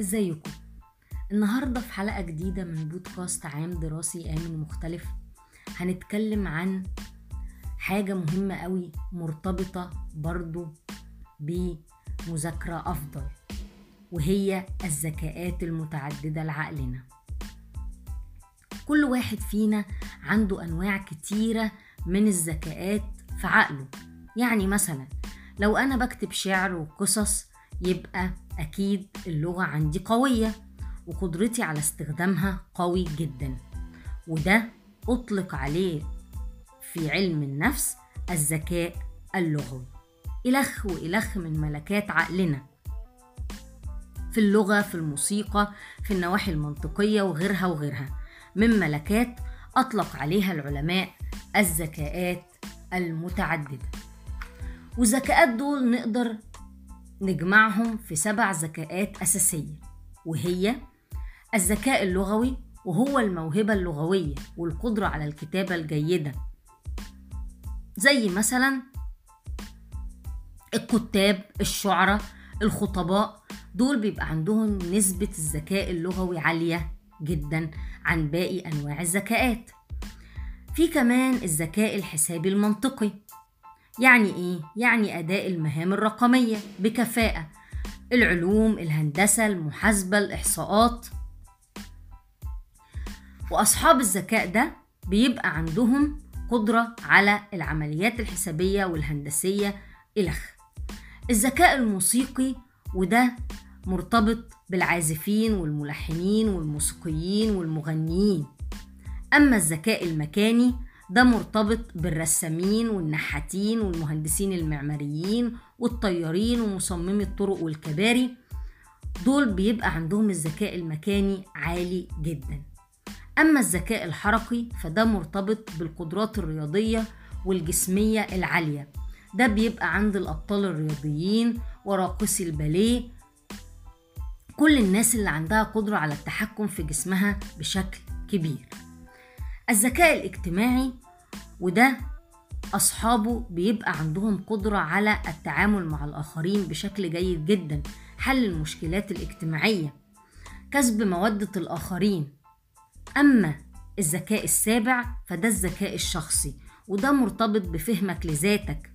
ازيكم؟ النهارده في حلقة جديدة من بودكاست عام دراسي آمن مختلف. هنتكلم عن حاجة مهمة قوي مرتبطة برضو بمذاكرة أفضل وهي الذكاءات المتعددة لعقلنا. كل واحد فينا عنده أنواع كتيرة من الذكاءات في عقله. يعني مثلا لو أنا بكتب شعر وقصص يبقى أكيد اللغة عندي قوية وقدرتي على استخدامها قوي جدا. وده أطلق عليه في علم النفس الذكاء اللغوي. إلخ وإلخ من ملكات عقلنا. في اللغة في الموسيقى في النواحي المنطقية وغيرها وغيرها. من ملكات أطلق عليها العلماء الذكاءات المتعددة. والذكاءات دول نقدر نجمعهم في سبع ذكاءات أساسية وهي الذكاء اللغوي وهو الموهبة اللغوية والقدرة على الكتابة الجيدة. زي مثلا الكتاب الشعراء الخطباء دول بيبقى عندهم نسبة الذكاء اللغوي عالية جدا عن باقي أنواع الذكاءات. في كمان الذكاء الحسابي المنطقي يعني إيه؟ يعني أداء المهام الرقمية بكفاءة. العلوم الهندسة المحاسبة الإحصاءات. وأصحاب الذكاء ده بيبقى عندهم قدرة على العمليات الحسابية والهندسية الخ الذكاء الموسيقي وده مرتبط بالعازفين والملحنين والموسيقيين والمغنيين. أما الذكاء المكاني ده مرتبط بالرسامين والنحاتين والمهندسين المعماريين والطيارين ومصممي الطرق والكباري. دول بيبقى عندهم الذكاء المكاني عالي جدا. أما الذكاء الحركي فده مرتبط بالقدرات الرياضية والجسمية العالية. ده بيبقى عند الأبطال الرياضيين وراقصي الباليه. كل الناس اللي عندها قدرة على التحكم في جسمها بشكل كبير. الذكاء الاجتماعي وده أصحابه بيبقى عندهم قدرة على التعامل مع الآخرين بشكل جيد جدا حل المشكلات الاجتماعية كسب مودة الآخرين. أما الذكاء السابع فده الذكاء الشخصي وده مرتبط بفهمك لذاتك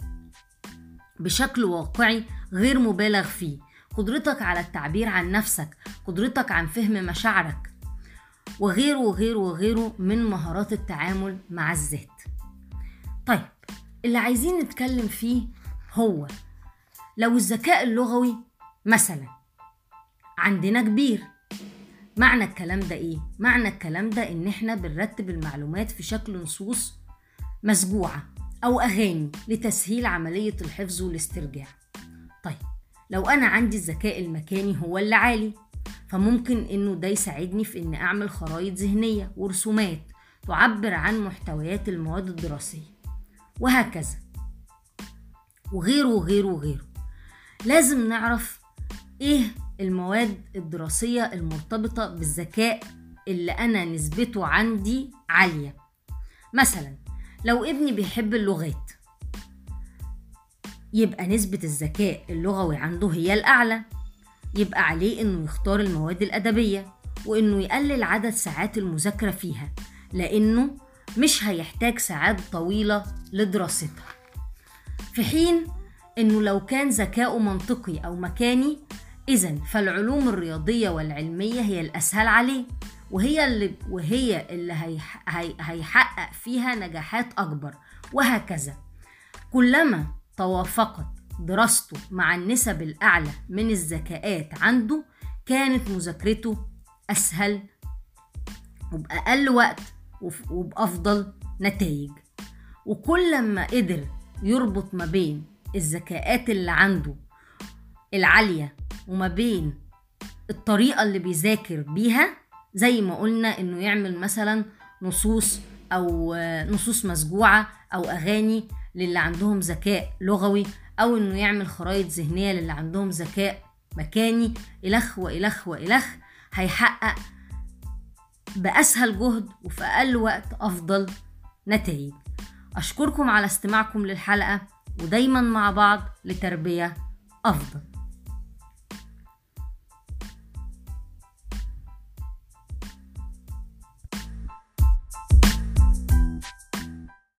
بشكل واقعي غير مبالغ فيه. قدرتك على التعبير عن نفسك قدرتك عن فهم مشاعرك وغيره وغيره وغيره من مهارات التعامل مع الذات. طيب اللي عايزين نتكلم فيه هو لو الذكاء اللغوي مثلا عندنا كبير معنى الكلام ده إيه؟ معنى الكلام ده إن إحنا بنرتب المعلومات في شكل نصوص مسجوعة أو أغاني لتسهيل عملية الحفظ والاسترجاع. طيب لو أنا عندي الذكاء المكاني هو اللي عالي. فممكن إنه ده يساعدني في ان أعمل خرائط ذهنية ورسومات تعبر عن محتويات المواد الدراسية. وهكذا. وغيره وغيره وغيره. لازم نعرف إيه المواد الدراسية المرتبطة بالذكاء اللي أنا نسبته عندي عالية. مثلا لو ابني بيحب اللغات يبقى نسبة الذكاء اللغوي عنده هي الأعلى. يبقى عليه إنه يختار المواد الأدبية وإنه يقلل عدد ساعات المذاكرة فيها لأنه مش هيحتاج ساعات طويلة لدراستها. في حين إنه لو كان ذكاؤه منطقي أو مكاني إذا فالعلوم الرياضية والعلمية هي الأسهل عليه وهي اللي وهي اللي هيح هي هيحقق فيها نجاحات أكبر وهكذا. كلما توافقت دراسته مع النسب الأعلى من الذكاءات عنده كانت مذاكرته أسهل وبأقل وقت وبأفضل نتائج. وكل ما قدر يربط ما بين الذكاءات اللي عنده العالية وما بين الطريقة اللي بيذاكر بيها زي ما قلنا إنه يعمل مثلا نصوص أو نصوص مسجوعة أو أغاني للي عندهم ذكاء لغوي أو إنه يعمل خرائط ذهنية للي عندهم ذكاء مكاني. إلخ وإلخ وإلخ هيحقق بأسهل جهد وفي أقل وقت أفضل نتائج. أشكركم على استماعكم للحلقة ودايما مع بعض لتربية أفضل.